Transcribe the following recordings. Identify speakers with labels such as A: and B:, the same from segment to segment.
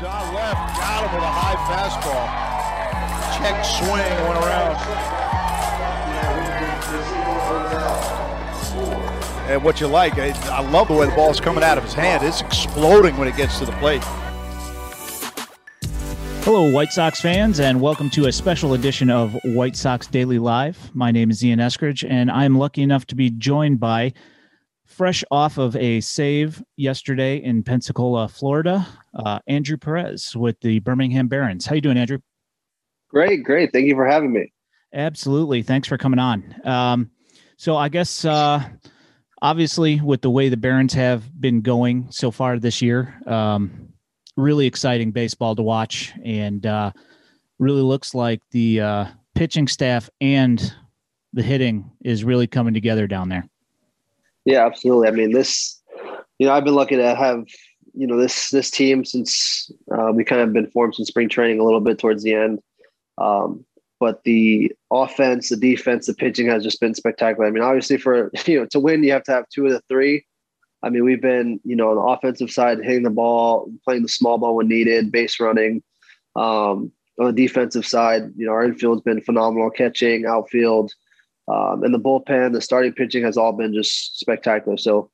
A: Don left, got him with a high fastball. Check swing, went around. And what you like, I, I love the way the ball is coming out of his hand. It's exploding when it gets to the plate.
B: Hello, White Sox fans, and welcome to a special edition of White Sox Daily Live. My name is Ian Eskridge, and I'm lucky enough to be joined by, fresh off of a save yesterday in Pensacola, Florida, uh, Andrew Perez with the Birmingham Barons. How you doing, Andrew?
C: Great, great. Thank you for having me.
B: Absolutely. Thanks for coming on. Um, so I guess uh, obviously with the way the Barons have been going so far this year, um, really exciting baseball to watch, and uh, really looks like the uh, pitching staff and the hitting is really coming together down there.
C: Yeah, absolutely. I mean, this, you know, I've been lucky to have, you know, this this team since uh, we kind of been formed since spring training a little bit towards the end. Um, but the offense, the defense, the pitching has just been spectacular. I mean, obviously, for you know to win, you have to have two of the three. I mean, we've been you know on the offensive side hitting the ball, playing the small ball when needed, base running. Um, on the defensive side, you know, our infield's been phenomenal, catching, outfield, um, and the bullpen, the starting pitching has all been just spectacular. So,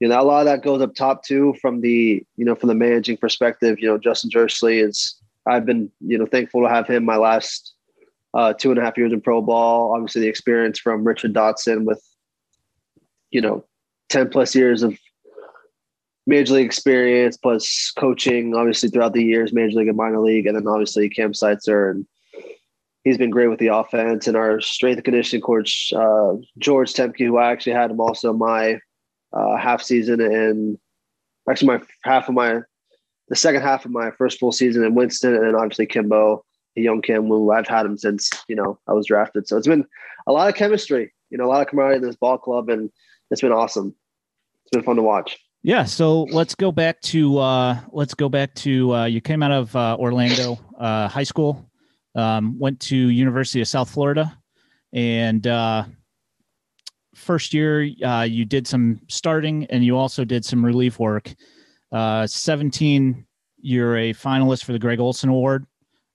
C: you know, a lot of that goes up top too from the you know from the managing perspective. You know, Justin Jirschele is. I've been you know thankful to have him my last uh, two and a half years in pro ball. Obviously, the experience from Richard Dotson with, you know, 10 plus years of major league experience plus coaching, obviously, throughout the years, major league and minor league. And then obviously Cam Seitzer. And he's been great with the offense. And our strength and conditioning coach, uh, George Temke, who I actually had him also my uh, half season and actually my half of my, the second half of my first full season in Winston. And then obviously Kimbo young Kim Wu. I've had him since you know I was drafted. So it's been a lot of chemistry, you know, a lot of camaraderie in this ball club, and it's been awesome. It's been fun to watch.
B: Yeah, so let's go back to uh, let's go back to uh, you came out of uh, Orlando uh, High School, um, went to University of South Florida, and uh, first year uh, you did some starting and you also did some relief work. Uh, Seventeen, you're a finalist for the Gregg Olson Award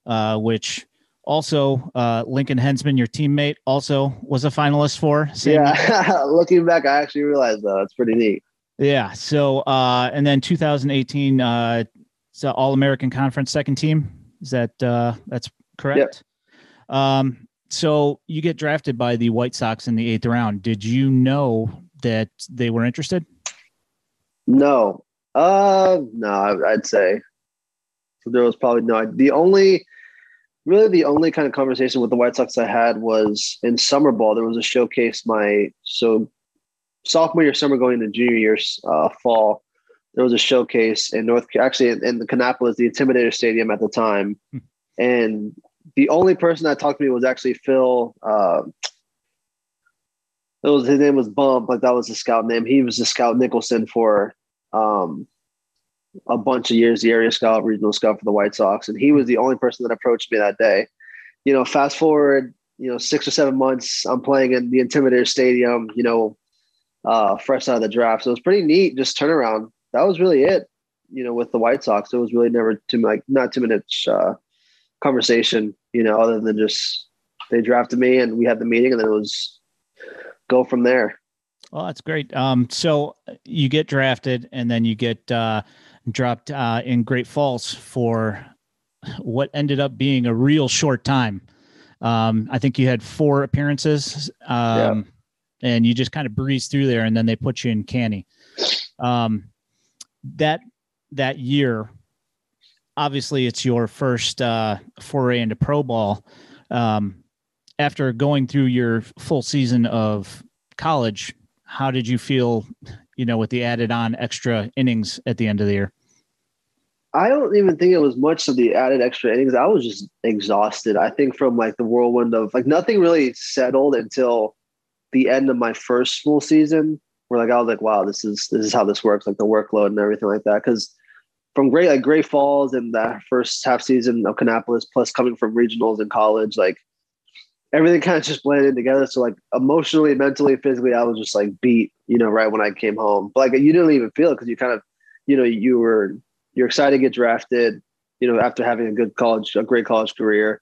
B: uh, which also uh, Lincoln Henzman, your teammate, also was a finalist for.
C: yeah, looking back, I actually realized though it's pretty neat.
B: Yeah. So, uh, and then 2018, uh, it's All American Conference second team. Is that uh, that's correct? Yep. Um, so you get drafted by the White Sox in the eighth round. Did you know that they were interested?
C: No. Uh, no, I'd say there was probably no. The only really the only kind of conversation with the White Sox I had was in summer ball. There was a showcase my so sophomore year, summer going into junior year, uh, fall. There was a showcase in North, actually in, in the Kannapolis, the Intimidator Stadium at the time, hmm. and the only person that talked to me was actually Phil. Uh, it was his name was Bump, like that was the scout name. He was the scout Nicholson for um, a bunch of years, the area scout, regional scout for the White Sox, and he was the only person that approached me that day. You know, fast forward, you know, six or seven months, I'm playing in the Intimidator Stadium. You know, uh, fresh out of the draft, so it was pretty neat. Just turnaround. That was really it. You know, with the White Sox, it was really never too like not too minutes uh, conversation. You know, other than just they drafted me and we had the meeting, and then it was go from there.
B: Well, that's great. Um, so you get drafted, and then you get uh, dropped uh, in Great Falls for what ended up being a real short time. Um, I think you had four appearances, um, yeah. and you just kind of breezed through there, and then they put you in Canny. Um, that that year, obviously, it's your first uh, foray into pro ball. Um, after going through your full season of college, how did you feel you know, with the added on extra innings at the end of the year?
C: I don't even think it was much of the added extra innings. I was just exhausted. I think from like the whirlwind of like nothing really settled until the end of my first full season. Where like I was like, wow, this is this is how this works, like the workload and everything like that. Because from great like Great Falls and that first half season of Kannapolis, plus coming from regionals in college, like everything kind of just blended together. So like emotionally, mentally, physically, I was just like beat, you know, right when I came home. But like you didn't even feel it because you kind of, you know, you were you're excited to get drafted. you know, after having a good college, a great college career.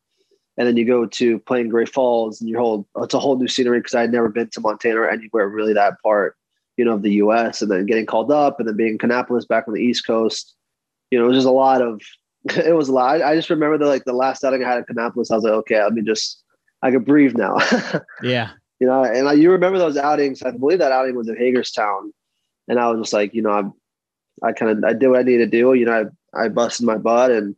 C: And then you go to playing Great Falls and your whole, it's a whole new scenery because I had never been to Montana or anywhere really that part, you know, of the US and then getting called up and then being Kannapolis back on the East Coast. You know, it was just a lot of, it was a lot. I, I just remember the, like the last outing I had at Kannapolis, I was like, okay, let me just, I could breathe now.
B: yeah.
C: You know, and like, you remember those outings. I believe that outing was in Hagerstown. And I was just like, you know, I'm, I kind of, I did what I needed to do. You know, I, I busted my butt and,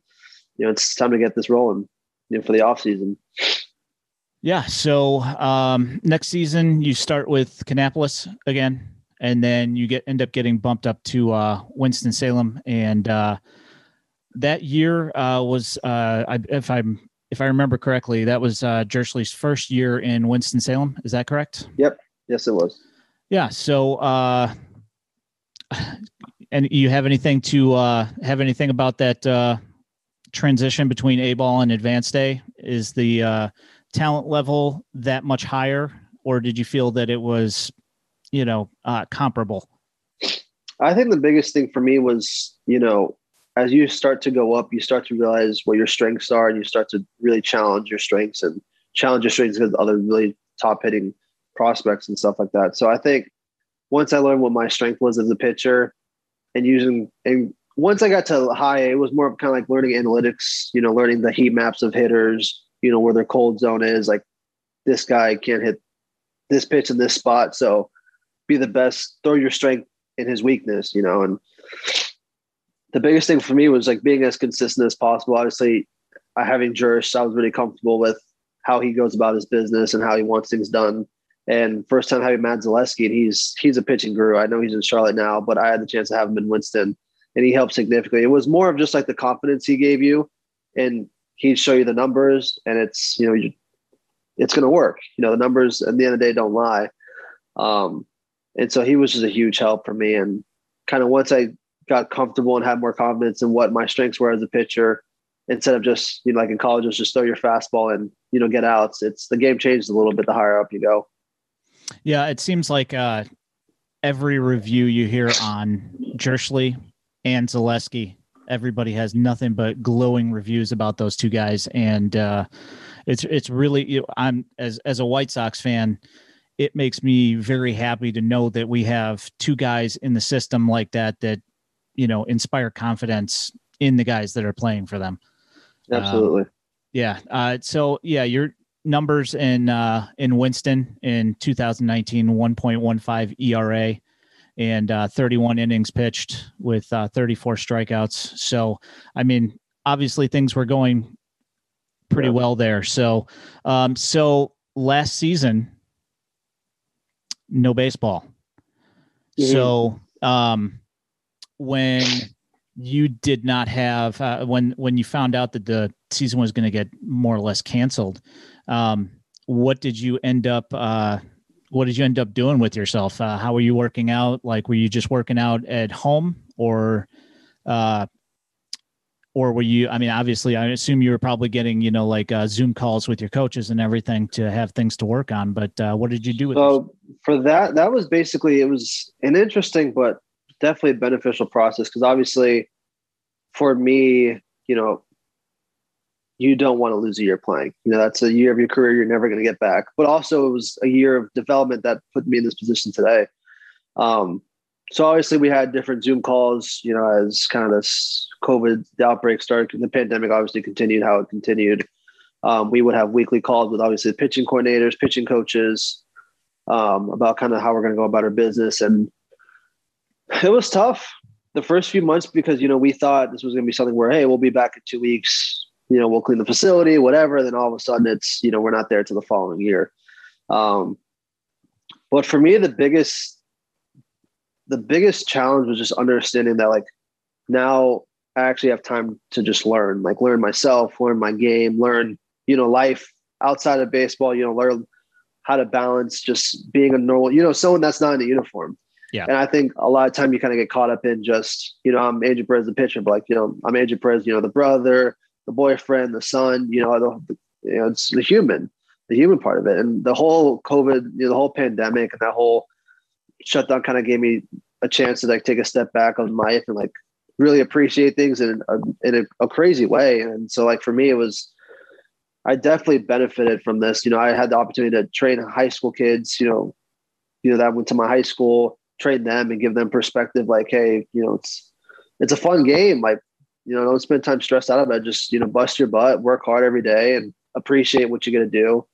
C: you know, it's time to get this rolling you know, for the off season.
B: Yeah. So um, next season you start with Kannapolis again, and then you get end up getting bumped up to uh, Winston Salem, and uh, that year uh, was, uh, I, if I'm if I remember correctly, that was uh, Jirschele's first year in Winston Salem. Is that correct?
C: Yep. Yes, it was.
B: Yeah. So, uh, and you have anything to uh, have anything about that uh, transition between A ball and advanced A? Is the uh, talent level that much higher, or did you feel that it was, you know, uh, comparable?
C: I think the biggest thing for me was, you know, as you start to go up, you start to realize what your strengths are, and you start to really challenge your strengths and challenge your strengths with other really top hitting prospects and stuff like that. So I think once I learned what my strength was as a pitcher, and using and once I got to high, it was more of kind of like learning analytics, you know, learning the heat maps of hitters, you know, where their cold zone is. Like this guy can't hit this pitch in this spot. So be the best, throw your strength in his weakness, you know. And the biggest thing for me was like being as consistent as possible. Obviously, I having Jirschele, I was really comfortable with how he goes about his business and how he wants things done. And first time having Matt Zaleski, and he's he's a pitching guru. I know he's in Charlotte now, but I had the chance to have him in Winston and he helped significantly. It was more of just like the confidence he gave you, and he'd show you the numbers, and it's you know you, it's going to work. You know the numbers at the end of the day don't lie. Um, and so he was just a huge help for me. And kind of once I got comfortable and had more confidence in what my strengths were as a pitcher, instead of just you know like in college, just throw your fastball and you know get outs. It's the game changed a little bit the higher up you go.
B: Yeah, it seems like uh, every review you hear on Jirschele and Zaleski. Everybody has nothing but glowing reviews about those two guys, and uh, it's it's really you know, I'm as as a White Sox fan, it makes me very happy to know that we have two guys in the system like that that you know inspire confidence in the guys that are playing for them.
C: Absolutely.
B: Um, yeah. Uh, so yeah, your numbers in uh, in Winston in 2019, 1.15 ERA and uh, 31 innings pitched with uh, 34 strikeouts. So, I mean, obviously things were going pretty yeah. well there. So, um, so last season, no baseball. Mm-hmm. So, um, when you did not have uh, when when you found out that the season was going to get more or less canceled, um, what did you end up? Uh, what did you end up doing with yourself? Uh, how were you working out? Like, were you just working out at home or, uh, or were you, I mean, obviously I assume you were probably getting, you know, like uh, zoom calls with your coaches and everything to have things to work on, but uh, what did you do with
C: so for that? That was basically, it was an interesting, but definitely beneficial process. Cause obviously for me, you know, you don't want to lose a year playing. You know, that's a year of your career you're never going to get back. But also, it was a year of development that put me in this position today. Um, so obviously, we had different Zoom calls. You know, as kind of this COVID outbreak started, the pandemic obviously continued how it continued. Um, we would have weekly calls with obviously the pitching coordinators, pitching coaches, um, about kind of how we're going to go about our business, and it was tough the first few months because you know we thought this was going to be something where hey we'll be back in two weeks you know, we'll clean the facility, whatever. Then all of a sudden it's, you know, we're not there till the following year. Um, but for me, the biggest, the biggest challenge was just understanding that like now I actually have time to just learn, like learn myself, learn my game, learn, you know, life outside of baseball, you know, learn how to balance just being a normal, you know, someone that's not in a uniform.
B: Yeah.
C: And I think a lot of time you kind of get caught up in just, you know, I'm Andrew Perez, the pitcher, but like, you know, I'm Andrew Perez, you know, the brother, the boyfriend, the son, you know, the, you know, it's the human, the human part of it. And the whole COVID, you know, the whole pandemic and that whole shutdown kind of gave me a chance to like take a step back on life and like really appreciate things in a, in a, a crazy way. And so like for me, it was, I definitely benefited from this. You know, I had the opportunity to train high school kids, you know, you know, that went to my high school, train them and give them perspective. Like, Hey, you know, it's, it's a fun game. Like, you know, don't spend time stressed out about it. Just, you know, bust your butt, work hard every day and appreciate what you're to do.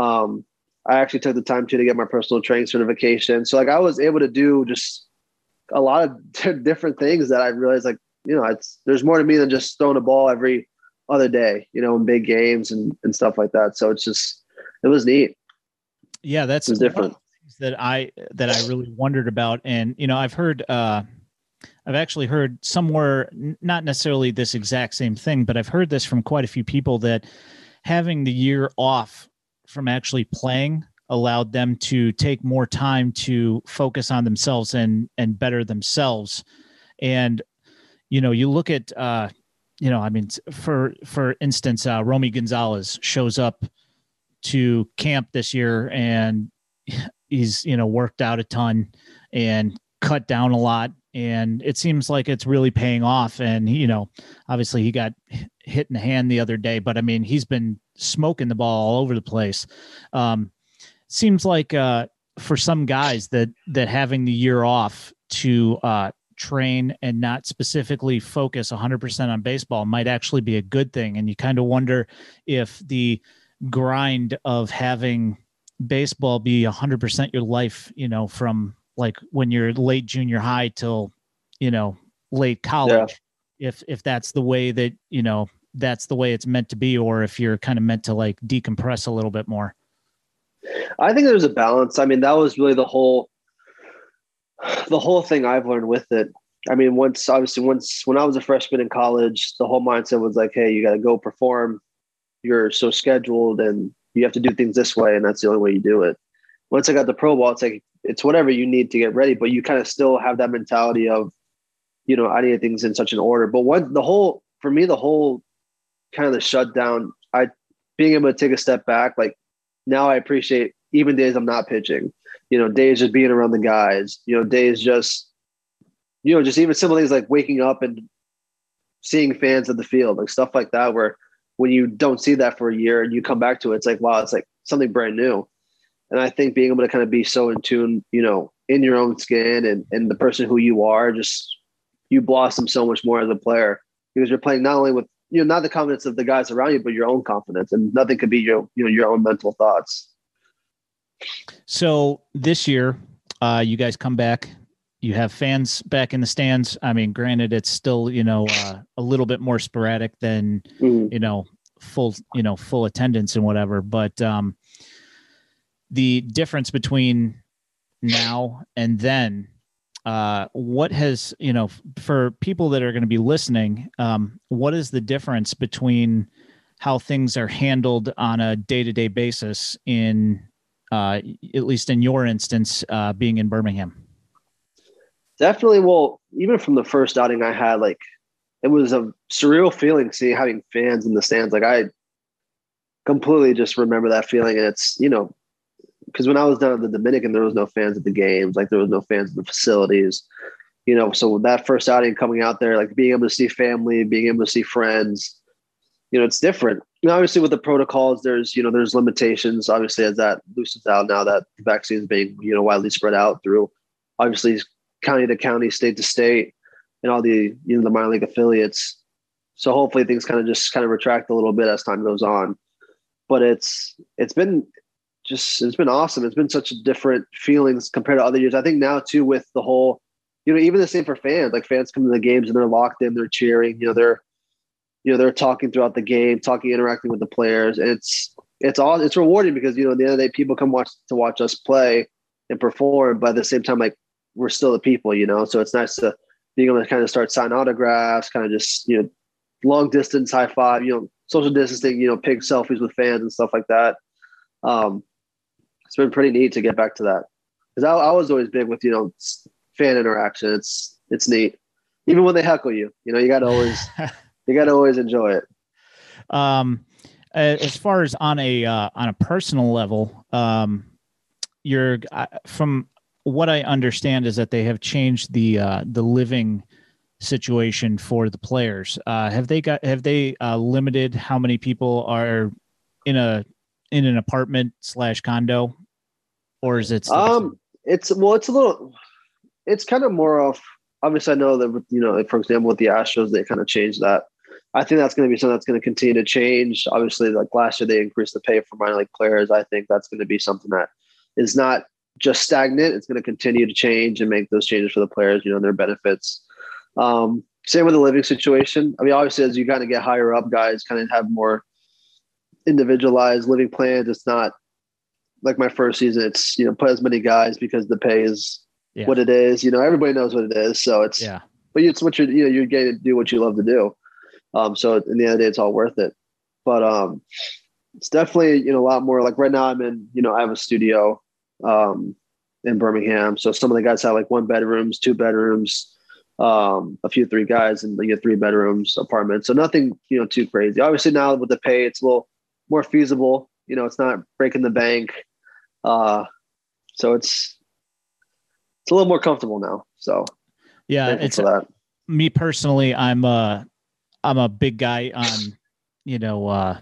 C: Um, I actually took the time too to get my personal training certification. So like I was able to do just a lot of different things that I realized like, you know, it's, there's more to me than just throwing a ball every other day, you know, in big games and, and stuff like that. So it's just, it was neat.
B: Yeah. That's
C: different
B: that I, that I really wondered about. And, you know, I've heard, uh, I've actually heard somewhere, not necessarily this exact same thing, but I've heard this from quite a few people that having the year off from actually playing allowed them to take more time to focus on themselves and and better themselves. And you know you look at uh you know i mean for for instance uh romy gonzalez shows up to camp this year and he's you know worked out a ton and cut down a lot. And it seems like it's really paying off. And you know obviously he got hit in the hand the other day but i mean he's been smoking the ball all over the place um seems like uh for some guys that that having the year off to uh train and not specifically focus 100% on baseball might actually be a good thing and you kind of wonder if the grind of having baseball be 100% your life you know from like when you're late junior high till you know late college yeah. if if that's the way that you know that's the way it's meant to be or if you're kind of meant to like decompress a little bit more?
C: I think there's a balance. I mean that was really the whole the whole thing i've learned with it. I mean once obviously once when i was a freshman in college the whole mindset was like hey you got to go perform. You're so scheduled and you have to do things this way and that's the only way you do it. Once i got the pro ball it's like it's whatever you need to get ready, but you kind of still have that mentality of, you know, I need things in such an order. But what the whole, for me, the whole kind of the shutdown, I being able to take a step back, like now I appreciate even days I'm not pitching, you know, days just being around the guys, you know, days just, you know, just even simple things like waking up and seeing fans at the field, like stuff like that, where when you don't see that for a year and you come back to it, it's like, wow, it's like something brand new. And I think being able to kind of be so in tune, you know, in your own skin and, and the person who you are, just you blossom so much more as a player because you're playing not only with, you know, not the confidence of the guys around you, but your own confidence. And nothing could be your, you know, your own mental thoughts.
B: So this year, uh, you guys come back. You have fans back in the stands. I mean, granted, it's still you know uh, a little bit more sporadic than mm-hmm. you know full you know full attendance and whatever. But um, the difference between now and then uh, what has you know for people that are going to be listening um, what is the difference between how things are handled on a day-to-day basis in uh, at least in your instance uh, being in birmingham?
C: Definitely well even from the first outing i had like it was a surreal feeling seeing having fans in the stands. Like i completely just remember that feeling and it's you know because when I was down in the Dominican, there was no fans at the games, like there was no fans in the facilities, you know. So that first outing coming out there, like being able to see family, being able to see friends, you know, it's different. And obviously, with the protocols, there's you know there's limitations. Obviously, as that loosens out now that the vaccine is being you know widely spread out through, obviously county to county, state to state, and all the you know the minor league affiliates. So hopefully things kind of just kind of retract a little bit as time goes on. But it's it's been just it's been awesome. It's been such a different feelings compared to other years. I think now too with the whole, you know, even the same for fans. Like fans come to the games and they're locked in, they're cheering. You know, they're, you know, they're talking throughout the game, talking, interacting with the players. And it's it's all it's rewarding because you know at the end of the day, people come watch to watch us play and perform. But at the same time, like we're still the people, you know. So it's nice to being able to kind of start sign autographs, kind of just you know, long distance high five, you know, social distancing, you know, pig selfies with fans and stuff like that. Um, it's been pretty neat to get back to that because I, I, was always big with you know fan interaction. It's it's neat, even when they heckle you. You know, you got to always you got to always enjoy it.
B: Um, as far as on a uh, on a personal level, um, you're uh, from what I understand is that they have changed the uh, the living situation for the players. Uh, have they got have they uh, limited how many people are in a in an apartment slash condo, or is it?
C: Um, it's well, it's a little, it's kind of more of. Obviously, I know that you know, for example, with the Astros, they kind of changed that. I think that's going to be something that's going to continue to change. Obviously, like last year, they increased the pay for minor league players. I think that's going to be something that is not just stagnant. It's going to continue to change and make those changes for the players. You know, their benefits. Um, same with the living situation. I mean, obviously, as you kind of get higher up, guys kind of have more individualized living plans. It's not like my first season. It's you know put as many guys because the pay is yeah. what it is. You know, everybody knows what it is. So it's
B: yeah.
C: But it's what you're you know you're getting to do what you love to do. Um, so in the end of the day, it's all worth it. But um, it's definitely you know a lot more. Like right now, I'm in you know I have a studio um, in Birmingham. So some of the guys have like one bedrooms, two bedrooms, um, a few three guys, and you get three bedrooms apartments. So nothing you know too crazy. Obviously now with the pay, it's a little more feasible. You know, it's not breaking the bank. Uh, so it's it's a little more comfortable now. So
B: yeah, it's that. me personally. I'm a I'm a big guy on you know uh,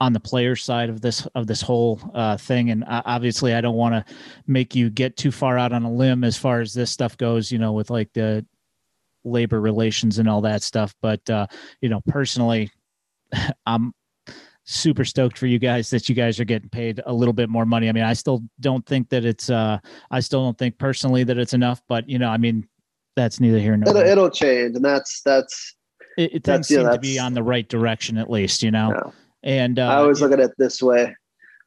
B: on the player side of this of this whole uh, thing, and obviously I don't want to make you get too far out on a limb as far as this stuff goes. You know, with like the labor relations and all that stuff. But uh, you know, personally, I'm super stoked for you guys that you guys are getting paid a little bit more money. I mean, I still don't think that it's uh I still don't think personally that it's enough, but you know, I mean, that's neither here nor
C: it'll, there. It'll change, and that's that's
B: it, it things seem to be on the right direction at least, you know. Yeah. And uh,
C: I always look at it this way.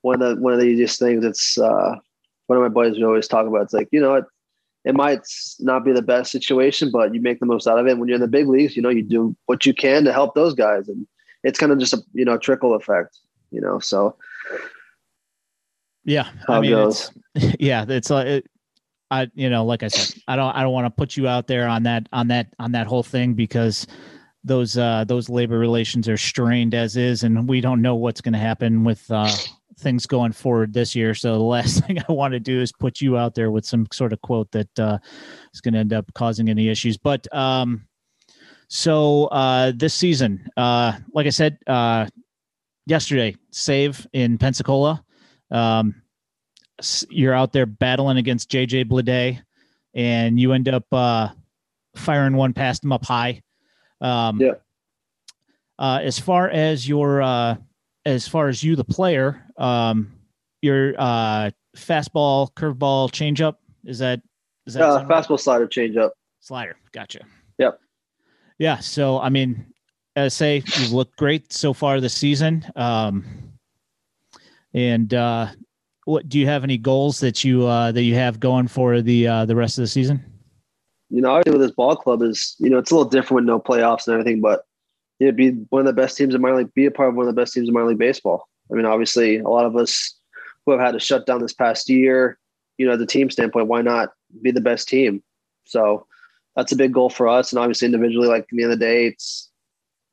C: One of the one of the easiest things. It's uh, one of my boys we always talk about. It's like you know it. It might not be the best situation, but you make the most out of it. When you're in the big leagues, you know you do what you can to help those guys, and it's kind of just a you know trickle effect. You know, so
B: yeah, I mean, it's, yeah, it's like. It, I, you know, like I said, I don't, I don't want to put you out there on that, on that, on that whole thing because those uh, those labor relations are strained as is, and we don't know what's going to happen with uh, things going forward this year. So the last thing I want to do is put you out there with some sort of quote that uh, is going to end up causing any issues. But um, so uh, this season, uh, like I said uh, yesterday, save in Pensacola. Um, you're out there battling against JJ Bleday, and you end up uh, firing one past him up high. Um,
C: yeah.
B: Uh, as far as your, uh, as far as you, the player, um, your uh, fastball, curveball, changeup is that is that
C: uh, fastball, right? slider, changeup,
B: slider. Gotcha. Yeah. So I mean, as I say, you've looked great so far this season. Um, and uh, what do you have any goals that you uh, that you have going for the uh, the rest of the season?
C: you know, obviously with this ball club is, you know, it's a little different with no playoffs and everything, but you know, be one of the best teams in minor league, be a part of one of the best teams in minor league baseball. I mean, obviously, a lot of us who have had to shut down this past year, you know, the team standpoint, why not be the best team? So that's a big goal for us. And obviously, individually, like at the end of the day, it's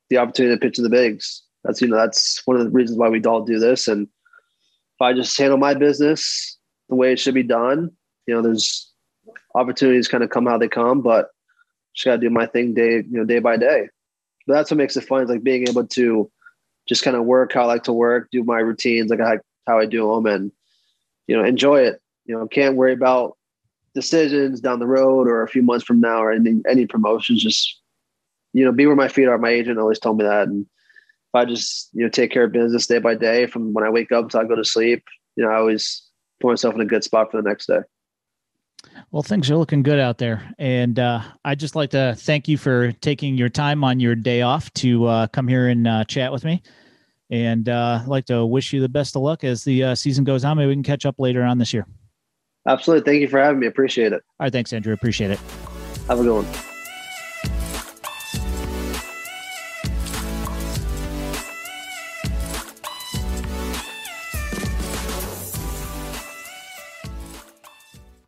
C: the opportunity to pitch in the bigs. That's you know, that's one of the reasons why we all do this. And if I just handle my business the way it should be done, you know, there's opportunities kind of come how they come, but just gotta do my thing day, you know, day by day. But that's what makes it fun, is like being able to just kind of work how I like to work, do my routines like I, how I do them, and you know, enjoy it. You know, can't worry about decisions down the road or a few months from now or any any promotions. Just you know, be where my feet are. My agent always told me that, and if I just you know take care of business day by day from when I wake up until I go to sleep, you know, I always put myself in a good spot for the next day.
B: Well, things are looking good out there. And uh, I'd just like to thank you for taking your time on your day off to uh, come here and uh, chat with me. And uh, I'd like to wish you the best of luck as the uh, season goes on. Maybe we can catch up later on this year.
C: Absolutely. Thank you for having me. Appreciate it.
B: All right. Thanks, Andrew. Appreciate it.
C: Have a good one.